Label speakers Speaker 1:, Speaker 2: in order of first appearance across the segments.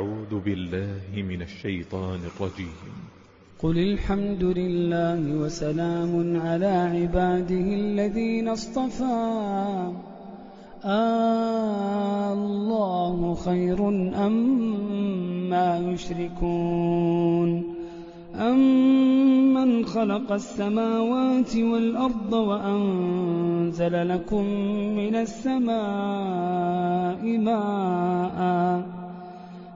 Speaker 1: أعوذ بالله من الشيطان الرجيم
Speaker 2: قل الحمد لله وسلام على عباده الذين اصطفى الله خير أما ما يشركون أمن من خلق السماوات والأرض وأنزل لكم من السماء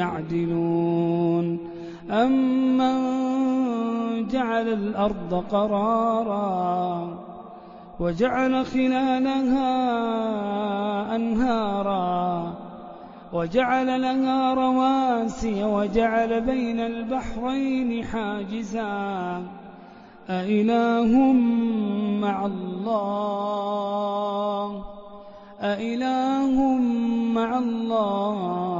Speaker 2: يعدلون أمن جعل الأرض قرارا وجعل خلالها أنهارا وجعل لها رواسي وجعل بين البحرين حاجزا أإله مع الله أإله مع الله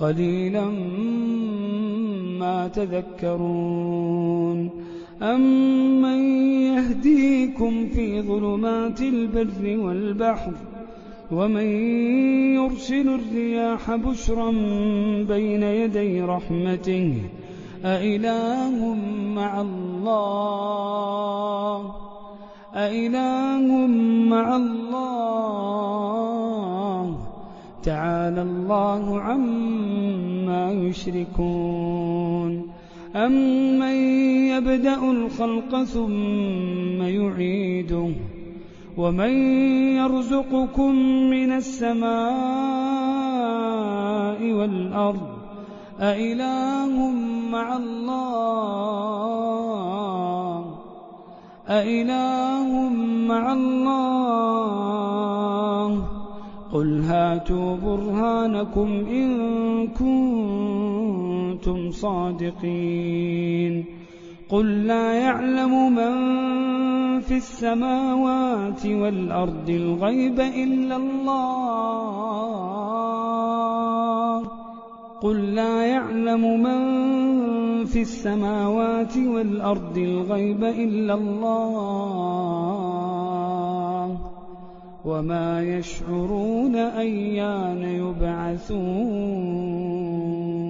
Speaker 2: قليلا ما تذكرون أمن يهديكم في ظلمات البر والبحر ومن يرسل الرياح بشرا بين يدي رحمته أإله مع الله أإله مع الله تعالى الله عما يشركون أمن يبدأ الخلق ثم يعيده ومن يرزقكم من السماء والأرض أإله مع الله أإله مع الله قل هاتوا برهانكم إن كنتم صادقين قل لا يعلم من في السماوات والأرض الغيب إلا الله قل لا يعلم من في السماوات والأرض الغيب إلا الله وما يشعرون أيان يبعثون